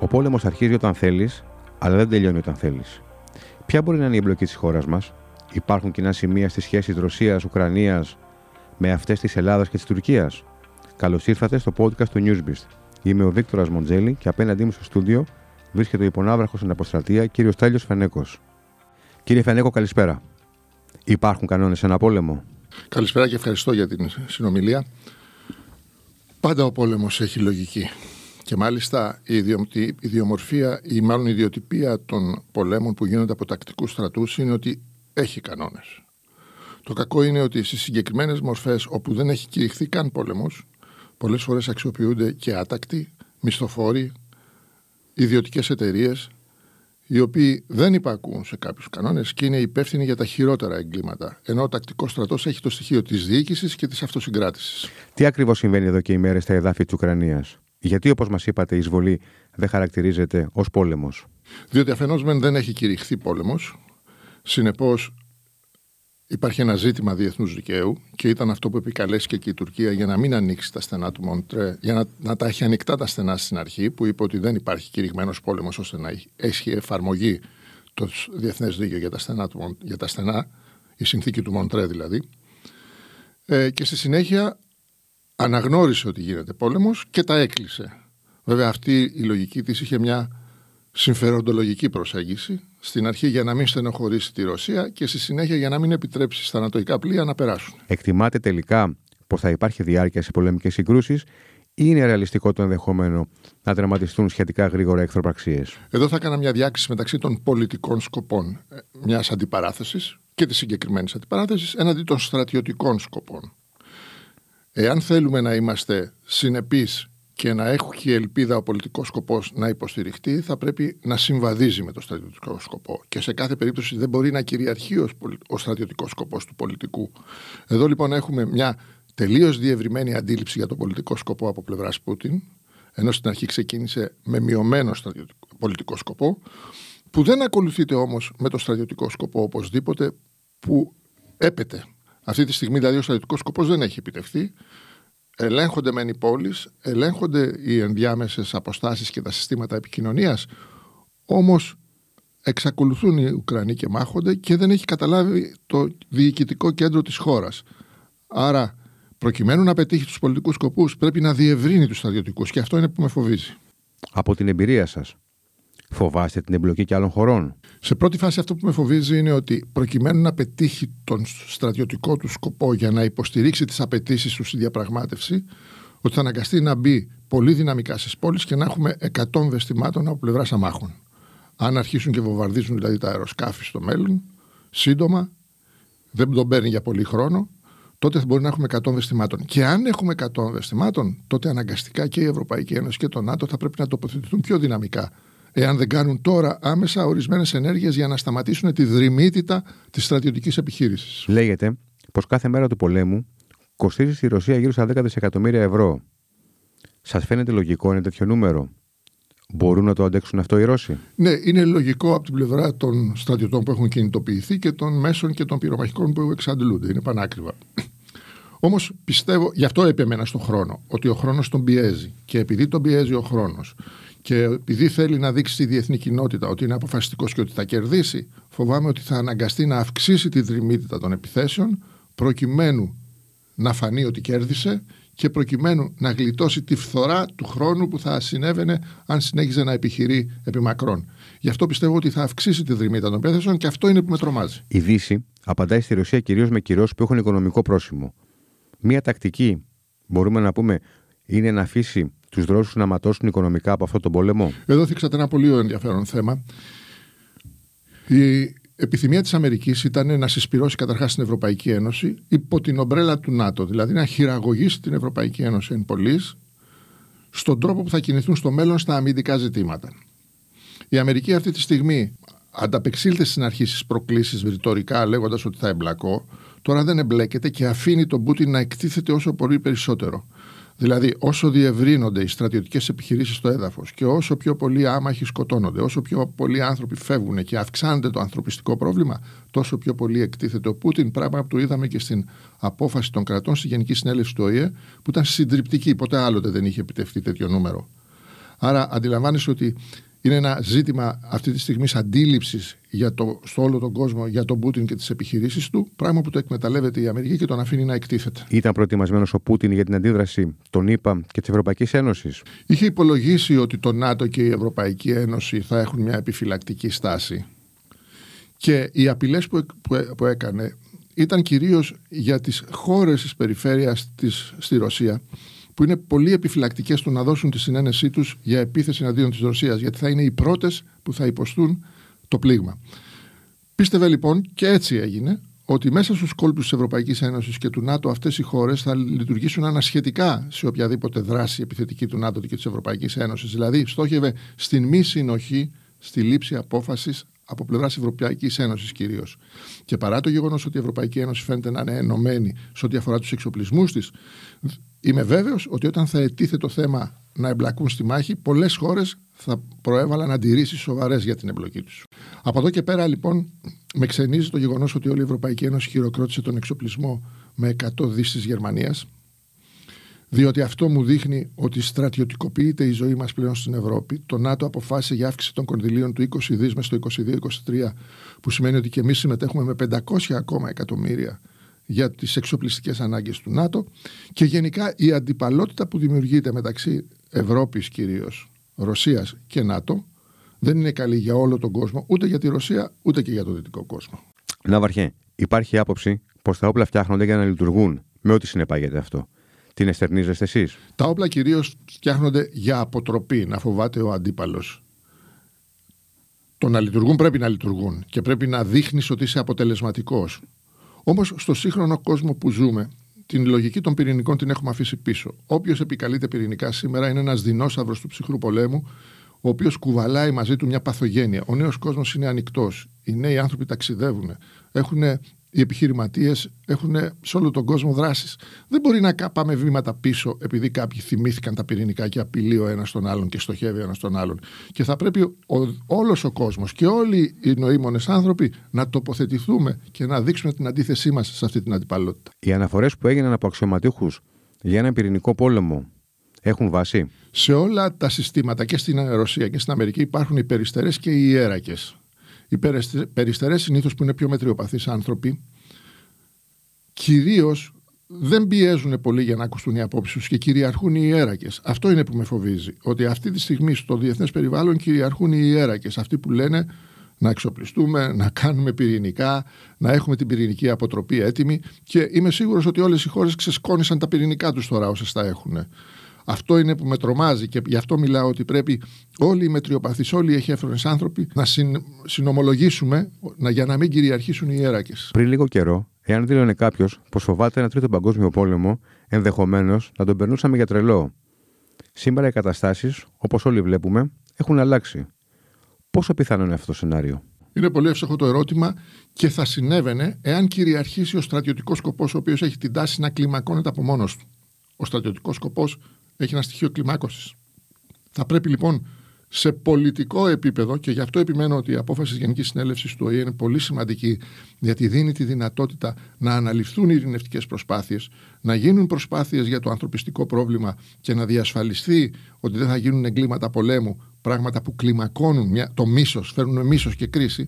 Ο πόλεμος αρχίζει όταν θέλεις, αλλά δεν τελειώνει όταν θέλεις. Ποια μπορεί να είναι η εμπλοκή της χώρας μας, Υπάρχουν κοινά σημεία στις σχέσεις Ρωσία-Ουκρανία με αυτές της Ελλάδας και της Τουρκίας; Καλώς ήρθατε στο podcast του Newsbeast. Είμαι ο Βίκτορας Μοντζέλη και απέναντί μου στο στούντιο βρίσκεται ο υπονάβραχος στην αποστρατεία κύριος Στέλιος Φενέκο. Κύριε Φενέκο, καλησπέρα. Υπάρχουν κανόνες σε ένα πόλεμο; Καλησπέρα και ευχαριστώ για την συνομιλία. Πάντα ο πόλεμος έχει λογική. Και μάλιστα η, ιδιομορφία ή μάλλον η ιδιοτυπία των πολέμων που γίνονται από τακτικούς στρατούς είναι ότι έχει κανόνες. Το κακό είναι ότι στις συγκεκριμένες μορφές όπου δεν έχει κηρυχθεί καν πόλεμος, πολλές φορές αξιοποιούνται και άτακτοι, μισθοφόροι, ιδιωτικές εταιρείες, οι οποίοι δεν υπακούν σε κάποιους κανόνες και είναι υπεύθυνοι για τα χειρότερα εγκλήματα. Ενώ ο τακτικός στρατός έχει το στοιχείο της διοίκησης και της αυτοσυγκράτησης. Τι ακριβώς συμβαίνει εδώ και ημέρες στα εδάφη της Ουκρανίας, Γιατί, όπως μας είπατε, η εισβολή δεν χαρακτηρίζεται ως πόλεμος; Διότι αφενός δεν έχει κηρυχθεί πόλεμος, συνεπώς υπάρχει ένα ζήτημα διεθνούς δικαίου και ήταν αυτό που επικαλέστηκε και η Τουρκία για να μην ανοίξει τα στενά του Μοντρέ, για να, να τα έχει ανοιχτά τα στενά στην αρχή, που είπε ότι δεν υπάρχει κηρυγμένος πόλεμος ώστε να έχει εφαρμογή το διεθνές δίκαιο για τα, στενά του, για τα στενά, η συνθήκη του Μοντρέ δηλαδή. Ε, και στη συνέχεια αναγνώρισε ότι γίνεται πόλεμος και τα έκλεισε. Βέβαια αυτή η λογική της είχε μια συμφεροντολογική προσέγγιση στην αρχή για να μην στενοχωρήσει τη Ρωσία και στη συνέχεια για να μην επιτρέψει στα ανατοϊκά πλοία να περάσουν. Εκτιμάτε τελικά πως θα υπάρχει διάρκεια σε πολεμικές συγκρούσεις ή είναι ρεαλιστικό το ενδεχόμενο να τερματιστούν σχετικά γρήγορα εχθροπραξίες; Εδώ θα έκανα μια διάκριση μεταξύ των πολιτικών σκοπών ε, μιας αντιπαράθεσης και της συγκεκριμένης αντιπαράθεσης έναντι των στρατιωτικών σκοπών. Εάν θέλουμε να είμαστε συνεπείς και να έχει ελπίδα ο πολιτικός σκοπός να υποστηριχτεί, θα πρέπει να συμβαδίζει με το στρατιωτικό σκοπό. Και σε κάθε περίπτωση δεν μπορεί να κυριαρχεί ο στρατιωτικός σκοπός του πολιτικού. Εδώ λοιπόν έχουμε μια τελείως διευρυμένη αντίληψη για τον πολιτικό σκοπό από πλευράς Πούτιν, ενώ στην αρχή ξεκίνησε με μειωμένο πολιτικό σκοπό, που δεν ακολουθείται όμως με το στρατιωτικό σκοπό οπωσδήποτε που έπεται. Αυτή τη στιγμή δηλαδή ο στρατιωτικός σκοπός δεν έχει επιτευχθεί ελέγχονται μεν οι πόλεις, ελέγχονται οι ενδιάμεσες αποστάσεις και τα συστήματα επικοινωνίας, όμως εξακολουθούν οι Ουκρανοί και μάχονται και δεν έχει καταλάβει το διοικητικό κέντρο της χώρας. Άρα, προκειμένου να πετύχει τους πολιτικούς σκοπούς, πρέπει να διευρύνει τους στρατιωτικούς και αυτό είναι που με φοβίζει. Από την εμπειρία σας, Φοβάστε την εμπλοκή και άλλων χωρών. Σε πρώτη φάση αυτό που με φοβίζει είναι ότι προκειμένου να πετύχει τον στρατιωτικό του σκοπό για να υποστηρίξει τις απαιτήσεις του στη διαπραγμάτευση, ότι θα αναγκαστεί να μπει πολύ δυναμικά στις πόλεις και να έχουμε 100 βεστημάτων από πλευρά αμάχων. Αν αρχίσουν και βομβαρδίζουν δηλαδή τα αεροσκάφη στο μέλλον, σύντομα, δεν τον παίρνει για πολύ χρόνο, τότε θα μπορεί να έχουμε 100 βεστημάτων. Και αν έχουμε 100 βεστημάτων, τότε αναγκαστικά και η Ευρωπαϊκή Ένωση και το ΝΑΤΟ θα πρέπει να τοποθετηθούν πιο δυναμικά εάν δεν κάνουν τώρα άμεσα ορισμένες ενέργειες για να σταματήσουν τη δρυμύτητα της στρατιωτικής επιχείρησης. Λέγεται πως κάθε μέρα του πολέμου κοστίζει στη Ρωσία γύρω στα 10 δισεκατομμύρια ευρώ. Σας φαίνεται λογικό ένα τέτοιο νούμερο; Μπορούν να το αντέξουν αυτό οι Ρώσοι; Ναι, είναι λογικό από την πλευρά των στρατιωτών που έχουν κινητοποιηθεί και των μέσων και των πυρομαχικών που εξαντλούνται. Είναι πανάκριβα. Όμως πιστεύω, γι' αυτό επέμενα στον χρόνο, ότι ο χρόνος τον πιέζει. Και επειδή τον πιέζει ο χρόνος και επειδή θέλει να δείξει στη διεθνή κοινότητα ότι είναι αποφασιστικός και ότι θα κερδίσει, φοβάμαι ότι θα αναγκαστεί να αυξήσει τη δρυμύτητα των επιθέσεων προκειμένου να φανεί ότι κέρδισε και προκειμένου να γλιτώσει τη φθορά του χρόνου που θα συνέβαινε αν συνέχιζε να επιχειρεί επί μακρόν. Γι' αυτό πιστεύω ότι θα αυξήσει τη δρυμύτητα των επιθέσεων και αυτό είναι που με τρομάζει. Η Δύση απαντάει στη Ρωσία κυρίως με κυρώσεις που έχουν οικονομικό πρόσημο. Μία τακτική, μπορούμε να πούμε, είναι να αφήσει τους Ρώσου να ματώσουν οικονομικά από αυτόν τον πόλεμο; Εδώ θίξατε ένα πολύ ενδιαφέρον θέμα. Η επιθυμία της Αμερικής ήταν να συσπηρώσει καταρχάς την Ευρωπαϊκή Ένωση υπό την ομπρέλα του ΝΑΤΟ, δηλαδή να χειραγωγήσει την Ευρωπαϊκή Ένωση εν πωλής, στον τρόπο που θα κινηθούν στο μέλλον στα αμυντικά ζητήματα. Η Αμερική αυτή τη στιγμή ανταπεξήλθε στην αρχή στις προκλήσεις ρητορικά λέγοντας ότι θα εμπλακώ, τώρα δεν εμπλέκεται και αφήνει τον Πούτιν να εκτίθεται όσο μπορεί περισσότερο. Δηλαδή, όσο διευρύνονται οι στρατιωτικές επιχειρήσεις στο έδαφος και όσο πιο πολλοί άμαχοι σκοτώνονται, όσο πιο πολλοί άνθρωποι φεύγουν και αυξάνεται το ανθρωπιστικό πρόβλημα, τόσο πιο πολύ εκτίθεται ο Πούτιν. Πράγμα που το είδαμε και στην απόφαση των κρατών στη Γενική Συνέλευση του ΟΗΕ, που ήταν συντριπτική. Ποτέ άλλοτε δεν είχε επιτευχθεί τέτοιο νούμερο. Άρα αντιλαμβάνεσαι ότι είναι ένα ζήτημα αυτή τη στιγμή αντίληψης στο όλο τον κόσμο για τον Πούτιν και τις επιχειρήσεις του, πράγμα που το εκμεταλλεύεται η Αμερική και τον αφήνει να εκτίθεται. Ήταν προετοιμασμένος ο Πούτιν για την αντίδραση των ΗΠΑ και της Ευρωπαϊκής Ένωσης. Είχε υπολογίσει ότι το ΝΑΤΟ και η Ευρωπαϊκή Ένωση θα έχουν μια επιφυλακτική στάση. Και οι απειλές που, που, που έκανε ήταν κυρίως για τις χώρες της περιφέρειας στη Ρωσία που είναι πολύ επιφυλακτικές στο να δώσουν τη συνένεσή τους για επίθεση εναντίον της Ρωσίας, γιατί θα είναι οι πρώτες που θα υποστούν το πλήγμα. Πίστευε λοιπόν, και έτσι έγινε, ότι μέσα στους κόλπους της Ευρωπαϊκής Ένωσης και του ΝΑΤΟ αυτές οι χώρες θα λειτουργήσουν ανασχετικά σε οποιαδήποτε δράση επιθετική του ΝΑΤΟ και της Ευρωπαϊκής Ένωσης. Δηλαδή, στόχευε στην μη συνοχή στη λήψη απόφασης από πλευράς Ευρωπαϊκής Ένωσης κυρίως. Και παρά το γεγονός ότι η Ευρωπαϊκή Ένωση φαίνεται να είναι ενωμένη σε ό,τι αφορά τους εξοπλισμούς της, είμαι βέβαιος ότι όταν θα ετίθε το θέμα να εμπλακούν στη μάχη, πολλές χώρες θα προέβαλαν αντιρρήσεις σοβαρές για την εμπλοκή τους. Από εδώ και πέρα, λοιπόν, με ξενίζει το γεγονός ότι όλη η Ευρωπαϊκή Ένωση χειροκρότησε τον εξοπλισμό με 100 δις της Γερμανίας, διότι αυτό μου δείχνει ότι στρατιωτικοποιείται η ζωή μας πλέον στην Ευρώπη. Το ΝΑΤΟ αποφάσισε για αύξηση των κονδυλίων του 20 δις μες στο 22-23, που σημαίνει ότι και εμείς συμμετέχουμε με 500 ακόμα εκατομμύρια για τις εξοπλιστικές ανάγκες του ΝΑΤΟ και γενικά η αντιπαλότητα που δημιουργείται μεταξύ Ευρώπης κυρίως, Ρωσίας και ΝΑΤΟ δεν είναι καλή για όλο τον κόσμο, ούτε για τη Ρωσία, ούτε και για τον δυτικό κόσμο. Λαβαρχέ, υπάρχει άποψη πως τα όπλα φτιάχνονται για να λειτουργούν, με ό,τι συνεπάγεται αυτό. Την εστερνίζεστε εσείς; Τα όπλα κυρίως φτιάχνονται για αποτροπή, να φοβάται ο αντίπαλος. Το να λειτουργούν πρέπει να λειτουργούν και πρέπει να δείχνεις ότι είσαι αποτελεσματικός. Όμως στο σύγχρονο κόσμο που ζούμε, την λογική των πυρηνικών την έχουμε αφήσει πίσω. Όποιος επικαλείται πυρηνικά σήμερα είναι ένας δεινόσαυρος του ψυχρού πολέμου, ο οποίος κουβαλάει μαζί του μια παθογένεια. Ο νέος κόσμος είναι ανοιχτός. Οι νέοι άνθρωποι ταξιδεύουν. Έχουν οι επιχειρηματίες έχουν σε όλο τον κόσμο δράσεις. Δεν μπορεί να πάμε βήματα πίσω επειδή κάποιοι θυμήθηκαν τα πυρηνικά και απειλεί ο ένας τον άλλον και στοχεύει ο ένας τον άλλον. Και θα πρέπει όλος ο κόσμος και όλοι οι νοήμονες άνθρωποι να τοποθετηθούμε και να δείξουμε την αντίθεσή μας σε αυτή την αντιπαλότητα. Οι αναφορές που έγιναν από αξιωματούχους για ένα πυρηνικό πόλεμο έχουν βάση; Σε όλα τα συστήματα και στην Ρωσία και στην Αμερική υπάρχουν οι περιστερές και οι ιέρακες. Οι περιστερές συνήθως που είναι πιο μετριοπαθείς άνθρωποι, κυρίω δεν πιέζουν πολύ για να ακουστούν οι απόψεις τους και κυριαρχούν οι ιέρακες. Αυτό είναι που με φοβίζει. Ότι αυτή τη στιγμή στο διεθνές περιβάλλον κυριαρχούν οι ιέρακες. Αυτοί που λένε να εξοπλιστούμε, να κάνουμε πυρηνικά, να έχουμε την πυρηνική αποτροπή έτοιμη. Και είμαι σίγουρος ότι όλες οι χώρες ξεσκόνησαν τα πυρηνικά τους τώρα όσε τα έχουν. Αυτό είναι που με τρομάζει και γι' αυτό μιλάω ότι πρέπει όλοι οι μετριοπαθείς, όλοι οι εχέφρονες άνθρωποι να συν, συνομολογήσουμε να, για να μην κυριαρχήσουν οι ιέρακε. Πριν λίγο καιρό, εάν δήλωνε κάποιος πως φοβάται ένα τρίτο παγκόσμιο πόλεμο, ενδεχομένως να τον περνούσαμε για τρελό. Σήμερα οι καταστάσεις, όπως όλοι βλέπουμε, έχουν αλλάξει. Πόσο πιθανό είναι αυτό το σενάριο; Είναι πολύ εύστοχο το ερώτημα και θα συνέβαινε εάν κυριαρχήσει ο στρατιωτικός σκοπός, ο οποίος έχει την τάση να κλιμακώνεται από μόνος του. Ο στρατιωτικός σκοπός έχει ένα στοιχείο κλιμάκωσης. Θα πρέπει λοιπόν σε πολιτικό επίπεδο, και γι' αυτό επιμένω ότι η απόφαση της Γενικής Συνέλευσης του ΟΗΕ είναι πολύ σημαντική, γιατί δίνει τη δυνατότητα να αναλυφθούν οι ειρηνευτικές προσπάθειες, να γίνουν προσπάθειες για το ανθρωπιστικό πρόβλημα και να διασφαλιστεί ότι δεν θα γίνουν εγκλήματα πολέμου, πράγματα που κλιμακώνουν μια, το μίσος, φέρνουν μίσος και κρίση.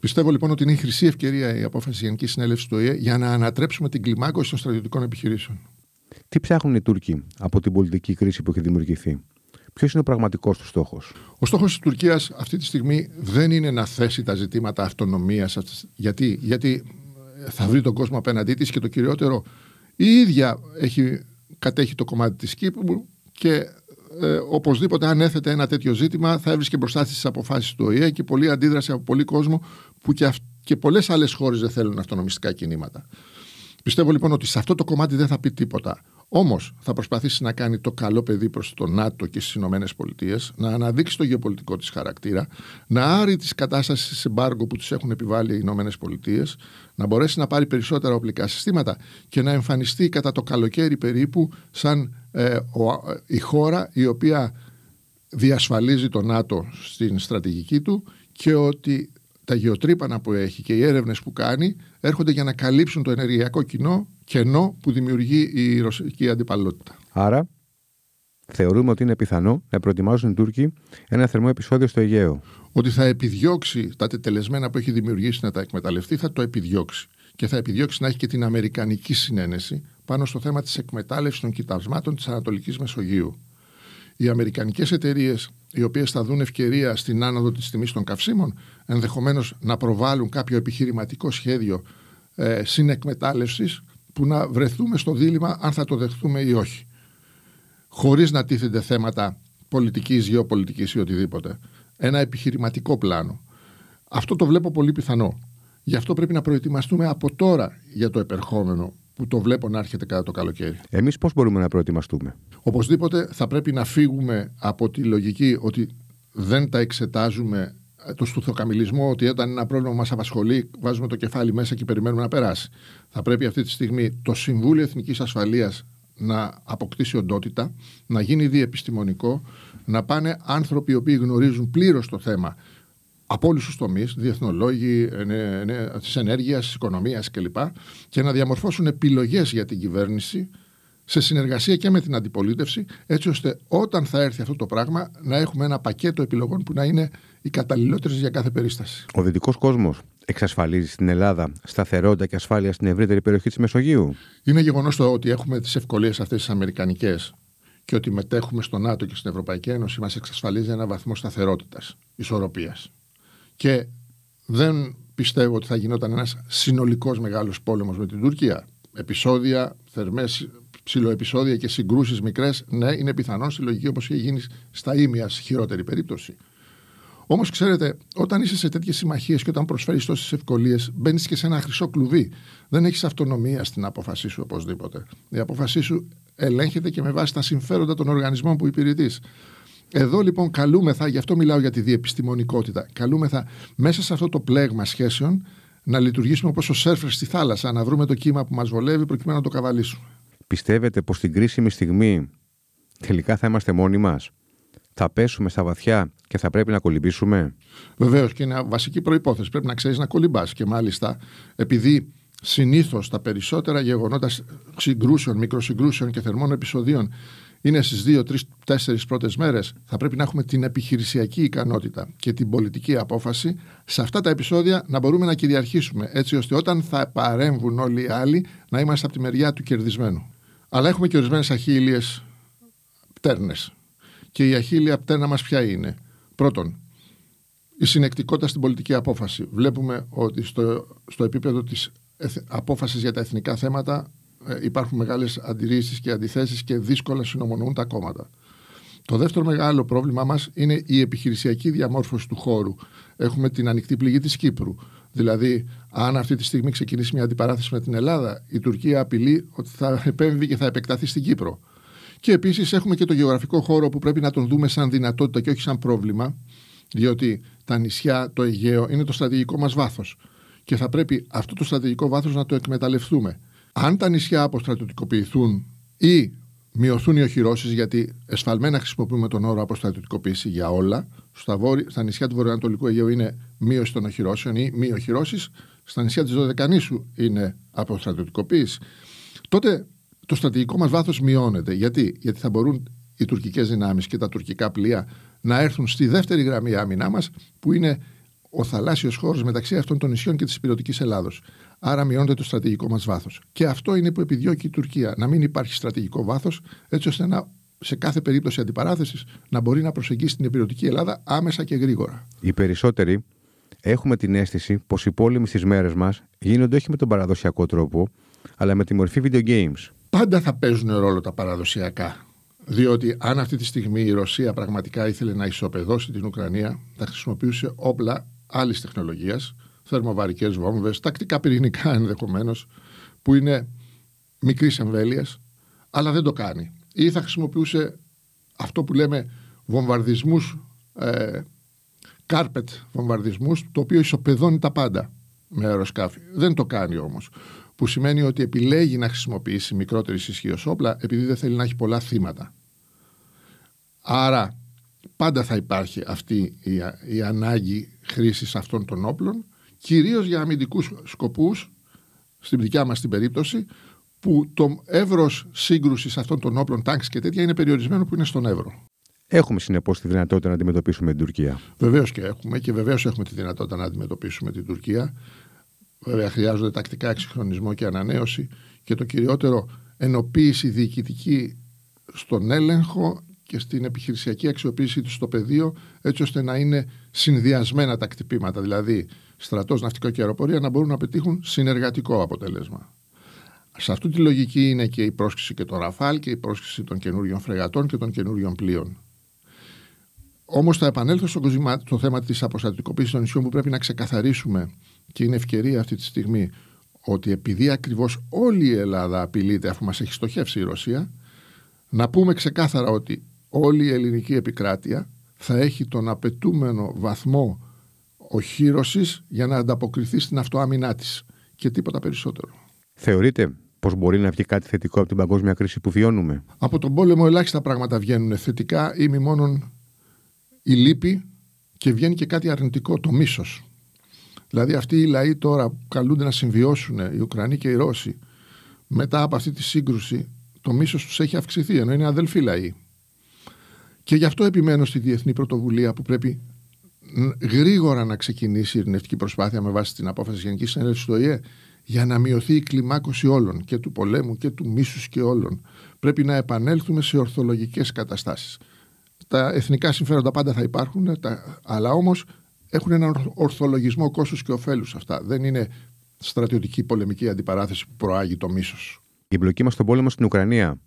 Πιστεύω λοιπόν ότι είναι η χρυσή ευκαιρία η απόφαση της Γενικής Συνέλευσης του ΟΗΕ για να ανατρέψουμε την κλιμάκωση των στρατιωτικών επιχειρήσεων. Τι ψάχνουν οι Τούρκοι από την πολιτική κρίση που έχει δημιουργηθεί; Ποιος είναι ο πραγματικός τους στόχος; Ο στόχος της Τουρκίας αυτή τη στιγμή δεν είναι να θέσει τα ζητήματα αυτονομίας. Γιατί, γιατί θα βρει τον κόσμο απέναντί της και το κυριότερο, η ίδια έχει κατέχει το κομμάτι της Κύπρου και ε, οπωσδήποτε αν έθετε ένα τέτοιο ζήτημα θα έβρισκε μπροστά στις αποφάσεις του ΟΗΕ και πολλή αντίδραση από πολύ κόσμο που και, αυ- και πολλές άλλες χώρες δεν θέλουν αυτονομιστικά κινήματα. Πιστεύω λοιπόν ότι σε αυτό το κομμάτι δεν θα πει τίποτα. Όμως θα προσπαθήσει να κάνει το καλό παιδί προς το ΝΑΤΟ και στις Ηνωμένες Πολιτείες, να αναδείξει το γεωπολιτικό της χαρακτήρα, να άρει τη κατάσταση σε μπάργκο που του έχουν επιβάλει οι Ηνωμένες Πολιτείες, να μπορέσει να πάρει περισσότερα οπλικά συστήματα και να εμφανιστεί κατά το καλοκαίρι περίπου σαν ε, η χώρα η οποία διασφαλίζει το ΝΑΤΟ στην στρατηγική του και ότι τα γεωτρύπανα που έχει και οι έρευνες που κάνει έρχονται για να καλύψουν το ενεργειακό κοινό κενό που δημιουργεί η ρωσική αντιπαλότητα. Άρα, θεωρούμε ότι είναι πιθανό να προετοιμάζουν οι Τούρκοι ένα θερμό επεισόδιο στο Αιγαίο. Ότι θα επιδιώξει τα τετελεσμένα που έχει δημιουργήσει να τα εκμεταλλευτεί, θα το επιδιώξει. Και θα επιδιώξει να έχει και την Αμερικανική συνένεση πάνω στο θέμα της εκμετάλλευσης των κοιτασμάτων της Ανατολικής Μεσογείου. Οι Αμερικανικές εταιρείες, οι οποίες θα δουν ευκαιρία στην άνοδο της τιμής των καυσίμων, ενδεχομένως να προβάλλουν κάποιο επιχειρηματικό σχέδιο ε, συνεκμετάλλευσης που να βρεθούμε στο δίλημα αν θα το δεχτούμε ή όχι. Χωρίς να τίθενται θέματα πολιτικής, γεωπολιτικής ή οτιδήποτε. Ένα επιχειρηματικό πλάνο. Αυτό το βλέπω πολύ πιθανό. Γι' αυτό πρέπει να προετοιμαστούμε από τώρα για το επερχόμενο που το βλέπω να έρχεται κατά το καλοκαίρι. Εμείς πώς μπορούμε να προετοιμαστούμε; Οπωσδήποτε θα πρέπει να φύγουμε από τη λογική ότι δεν τα εξετάζουμε το στουθοκαμιλισμό ότι όταν ένα πρόβλημα μας απασχολεί, βάζουμε το κεφάλι μέσα και περιμένουμε να περάσει. Θα πρέπει αυτή τη στιγμή το Συμβούλιο Εθνικής Ασφαλείας να αποκτήσει οντότητα, να γίνει διεπιστημονικό, να πάνε άνθρωποι οι οποίοι γνωρίζουν πλήρως το θέμα από όλους τους τομείς, διεθνολόγοι της ενέργειας, της οικονομίας κλπ. και να διαμορφώσουν επιλογές για την κυβέρνηση σε συνεργασία και με την αντιπολίτευση, έτσι ώστε όταν θα έρθει αυτό το πράγμα να έχουμε ένα πακέτο επιλογών που να είναι οι καταλληλότερες για κάθε περίσταση. Ο δυτικός κόσμος εξασφαλίζει στην Ελλάδα σταθερότητα και ασφάλεια στην ευρύτερη περιοχή της Μεσογείου; Είναι γεγονός το ότι έχουμε τις ευκολίες αυτές τις αμερικανικές και ότι μετέχουμε στο ΝΑΤΟ και στην Ευρωπαϊκή Ένωση μας εξασφαλίζει ένα βαθμό σταθερότητας, ισορροπίας. Και δεν πιστεύω ότι θα γινόταν ένας συνολικός μεγάλος πόλεμος με την Τουρκία. Επισόδια, θερμές ψηλοεπισόδια και συγκρούσεις μικρές, ναι, είναι πιθανόν στη λογική όπως έχει γίνει στα ίμια χειρότερη περίπτωση. Όμως, ξέρετε, όταν είσαι σε τέτοιες συμμαχίες και όταν προσφέρεις τόσες ευκολίες, μπαίνεις και σε ένα χρυσό κλουβί. Δεν έχεις αυτονομία στην απόφασή σου οπωσδήποτε. Η απόφασή σου ελέγχεται και με βάση τα συμφέροντα των οργανισμών που υπηρετείς. Εδώ λοιπόν καλούμεθα, γι' αυτό μιλάω για τη διεπιστημονικότητα, καλούμεθα μέσα σε αυτό το πλέγμα σχέσεων να λειτουργήσουμε όπως ο σέρφερ στη θάλασσα, να βρούμε το κύμα που μας βολεύει προκειμένου να το καβαλήσουμε. Πιστεύετε πως στην κρίσιμη στιγμή τελικά θα είμαστε μόνοι μας, θα πέσουμε στα βαθιά και θα πρέπει να κολυμπήσουμε; Βεβαίως και είναι βασική προπόθεση. Πρέπει να ξέρεις να κολυμπάς. Και μάλιστα, επειδή συνήθως τα περισσότερα γεγονότα συγκρούσεων, μικροσυγκρούσεων και θερμών επεισοδίων είναι στις δύο, τρεις, τέσσερις πρώτες μέρες, θα πρέπει να έχουμε την επιχειρησιακή ικανότητα και την πολιτική απόφαση σε αυτά τα επεισόδια να μπορούμε να κυριαρχήσουμε, έτσι ώστε όταν θα παρέμβουν όλοι οι άλλοι να είμαστε από τη μεριά του κερδισμένου. Αλλά έχουμε και ορισμένες αχίλιε πτέρνες. Και η αχίλια πτέρνα μας ποια είναι; Πρώτον, η συνεκτικότητα στην πολιτική απόφαση. Βλέπουμε ότι στο, στο επίπεδο της απόφασης για τα εθνικά θέματα ε, υπάρχουν μεγάλες αντιρρήσεις και αντιθέσεις και δύσκολα συνομονούν τα κόμματα. Το δεύτερο μεγάλο πρόβλημά μας είναι η επιχειρησιακή διαμόρφωση του χώρου. Έχουμε την ανοιχτή πληγή της Κύπρου. Δηλαδή, αν αυτή τη στιγμή ξεκινήσει μια αντιπαράθεση με την Ελλάδα, η Τουρκία απειλεί ότι θα επέμβει και θα επεκταθεί στην Κύπρο. Και επίσης έχουμε και το γεωγραφικό χώρο που πρέπει να τον δούμε σαν δυνατότητα και όχι σαν πρόβλημα, διότι τα νησιά, το Αιγαίο είναι το στρατηγικό μας βάθος. Και θα πρέπει αυτό το στρατηγικό βάθος να το εκμεταλλευτούμε. Αν τα νησιά αποστρατιωτικοποιηθούν ή μειωθούν οι οχυρώσεις, γιατί εσφαλμένα χρησιμοποιούμε τον όρο αποστρατιωτικοποίηση για όλα. Στα, βόρει, στα νησιά του Βορειοανατολικού Αιγαίου είναι μείωση των οχυρώσεων ή μη οχυρώσεις. Στα νησιά της Δωδεκανήσου είναι αποστρατιωτικοποίηση. Τότε το στρατηγικό μας βάθος μειώνεται. Γιατί; Γιατί θα μπορούν οι τουρκικές δυνάμεις και τα τουρκικά πλοία να έρθουν στη δεύτερη γραμμή άμυνά μας, που είναι ο θαλάσσιος χώρος μεταξύ αυτών των νησιών και της υπηρετικής Ελλάδος. Άρα μειώνεται το στρατηγικό μας βάθος. Και αυτό είναι που επιδιώκει η Τουρκία. Να μην υπάρχει στρατηγικό βάθος, έτσι ώστε να, σε κάθε περίπτωση αντιπαράθεσης να μπορεί να προσεγγίσει την υπηρετική Ελλάδα άμεσα και γρήγορα. Οι περισσότεροι έχουμε την αίσθηση πως οι πόλεμοι στις μέρες μας γίνονται όχι με τον παραδοσιακό τρόπο, αλλά με τη μορφή video games. Πάντα θα παίζουν ρόλο τα παραδοσιακά. Διότι αν αυτή τη στιγμή η Ρωσία πραγματικά ήθελε να ισοπεδώσει την Ουκρανία, θα χρησιμοποιούσε όπλα άλλης τεχνολογίας, θερμοβαρικές βόμβες, τακτικά πυρηνικά ενδεχομένως, που είναι μικρής εμβέλειας, αλλά δεν το κάνει. Ή θα χρησιμοποιούσε αυτό που λέμε βομβαρδισμούς, ε, κάρπετ βομβαρδισμούς, το οποίο ισοπεδώνει τα πάντα με αεροσκάφη. Δεν το κάνει όμως. Που σημαίνει ότι επιλέγει να χρησιμοποιήσει μικρότερη ισχύω όπλα επειδή δεν θέλει να έχει πολλά θύματα. Άρα πάντα θα υπάρχει αυτή η, η ανάγκη χρήσης αυτών των όπλων κυρίως για αμυντικούς σκοπούς στην δικιά μας την περίπτωση που το εύρος σύγκρουσης αυτών των όπλων, τάγκς και τέτοια είναι περιορισμένο που είναι στον Εύρο. Έχουμε συνεπώς τη δυνατότητα να αντιμετωπίσουμε την Τουρκία. Βεβαίως και έχουμε και βεβαίως έχουμε τη δυνατότητα να αντιμετωπίσουμε την Τουρκία. Βέβαια, χρειάζονται τακτικά εξυγχρονισμό και ανανέωση και το κυριότερο ενοποίηση διοικητική στον έλεγχο και στην επιχειρησιακή αξιοποίησή τους στο πεδίο, έτσι ώστε να είναι συνδυασμένα τα κτυπήματα. Δηλαδή, στρατός, ναυτικό και αεροπορία να μπορούν να πετύχουν συνεργατικό αποτέλεσμα. Σε αυτή τη λογική είναι και η πρόσκληση και των Ραφάλ και η πρόσκληση των καινούριων φρεγατών και των καινούριων πλοίων. Όμως θα επανέλθω στο, θέμα της αποστατικοποίησης των νησιών που πρέπει να ξεκαθαρίσουμε και είναι ευκαιρία αυτή τη στιγμή ότι επειδή ακριβώς όλη η Ελλάδα απειλείται αφού μας έχει στοχεύσει η Ρωσία, να πούμε ξεκάθαρα ότι όλη η ελληνική επικράτεια θα έχει τον απαιτούμενο βαθμό οχύρωσης για να ανταποκριθεί στην αυτοάμυνά της και τίποτα περισσότερο. Θεωρείτε πως μπορεί να βγει κάτι θετικό από την παγκόσμια κρίση που βιώνουμε; Από τον πόλεμο ελάχιστα πράγματα βγαίνουν θετικά ή μη μόνον η λύπη και βγαίνει και κάτι αρνητικό, το μίσος. Δηλαδή αυτοί οι λαοί τώρα που καλούνται να συμβιώσουν, οι Ουκρανοί και οι Ρώσοι, μετά από αυτή τη σύγκρουση, το μίσος τους έχει αυξηθεί, ενώ είναι αδελφοί λαοί. Και γι' αυτό επιμένω στη διεθνή πρωτοβουλία που πρέπει γρήγορα να ξεκινήσει η ειρηνευτική προσπάθεια με βάση την απόφαση της Γενικής Συνέλευσης του ΟΗΕ για να μειωθεί η κλιμάκωση όλων και του πολέμου και του μίσους και όλων. Πρέπει να επανέλθουμε σε ορθολογικές καταστάσεις. Τα εθνικά συμφέροντα πάντα θα υπάρχουν, τα, αλλά όμως έχουν έναν ορθολογισμό κόστους και ωφέλους αυτά. Δεν είναι στρατιωτική πολεμική αντιπαράθεση που προάγει το μίσος. Η εμπλοκή μας στον πόλεμο στην Ουκρανία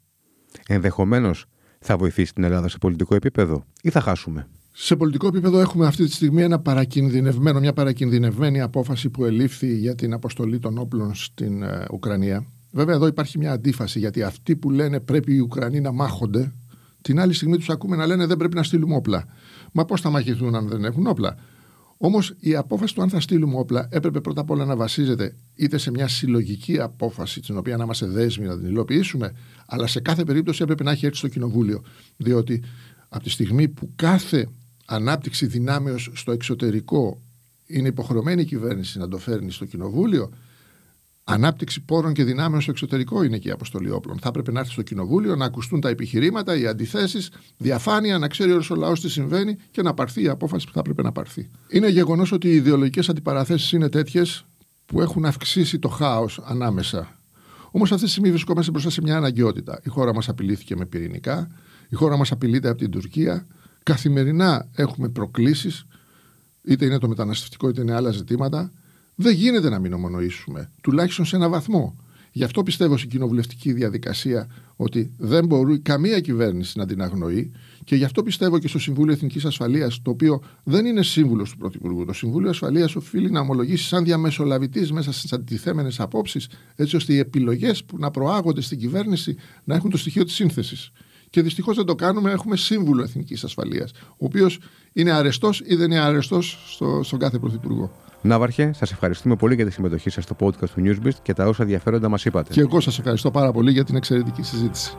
ενδεχομένως θα βοηθήσει την Ελλάδα σε πολιτικό επίπεδο ή θα χάσουμε; Σε πολιτικό επίπεδο έχουμε αυτή τη στιγμή ένα παρακινδυνευμένο, μια παρακινδυνευμένη απόφαση που ελήφθη για την αποστολή των όπλων στην ε, Ουκρανία. Βέβαια εδώ υπάρχει μια αντίφαση γιατί αυτοί που λένε πρέπει οι Ουκρανοί να μάχονται την άλλη στιγμή τους ακούμε να λένε δεν πρέπει να στείλουμε όπλα. Μα πώς θα μαχηθούν αν δεν έχουν όπλα; Όμως η απόφαση του αν θα στείλουμε όπλα έπρεπε πρώτα απ' όλα να βασίζεται είτε σε μια συλλογική απόφαση, την οποία να είμαστε δέσμοι να την υλοποιήσουμε, αλλά σε κάθε περίπτωση έπρεπε να έχει έρθει στο Κοινοβούλιο. Διότι από τη στιγμή που κάθε ανάπτυξη δυνάμεως στο εξωτερικό είναι υποχρεωμένη η κυβέρνηση να το φέρνει στο Κοινοβούλιο, ανάπτυξη πόρων και δυνάμεων στο εξωτερικό είναι και η αποστολή όπλων. Θα έπρεπε να έρθει στο Κοινοβούλιο, να ακουστούν τα επιχειρήματα, οι αντιθέσεις, διαφάνεια, να ξέρει ο λαός τι συμβαίνει και να πάρθει η απόφαση που θα έπρεπε να πάρθει. Είναι γεγονός ότι οι ιδεολογικές αντιπαραθέσεις είναι τέτοιες που έχουν αυξήσει το χάος ανάμεσα. Όμως αυτή τη στιγμή βρισκόμαστε μπροστά σε μια αναγκαιότητα. Η χώρα μας απειλήθηκε με πυρηνικά, η χώρα μας απειλείται από την Τουρκία. Καθημερινά έχουμε προκλήσεις, είτε είναι το μεταναστευτικό είτε είναι άλλα ζητήματα. Δεν γίνεται να μην ομονοήσουμε, τουλάχιστον σε ένα βαθμό. Γι' αυτό πιστεύω στην κοινοβουλευτική διαδικασία ότι δεν μπορεί καμία κυβέρνηση να την αγνοεί και γι' αυτό πιστεύω και στο Συμβούλιο Εθνικής Ασφαλείας, το οποίο δεν είναι σύμβουλος του Πρωθυπουργού. Το Συμβούλιο Ασφαλείας οφείλει να ομολογήσει σαν διαμεσολαβητής μέσα στις αντιθέμενες απόψεις, έτσι ώστε οι επιλογές που να προάγονται στην κυβέρνηση να έχουν το στοιχείο της σύνθεσης. Και δυστυχώς δεν το κάνουμε. Έχουμε σύμβουλο Εθνικής Ασφαλείας, ο οποίος είναι αρεστός ή δεν είναι αρεστός στο, στον κάθε Πρωθυπουργό. Ναύαρχε, σας ευχαριστούμε πολύ για τη συμμετοχή σας στο podcast του Newsbeast και τα όσα ενδιαφέροντα μας είπατε. Και εγώ σας ευχαριστώ πάρα πολύ για την εξαιρετική συζήτηση.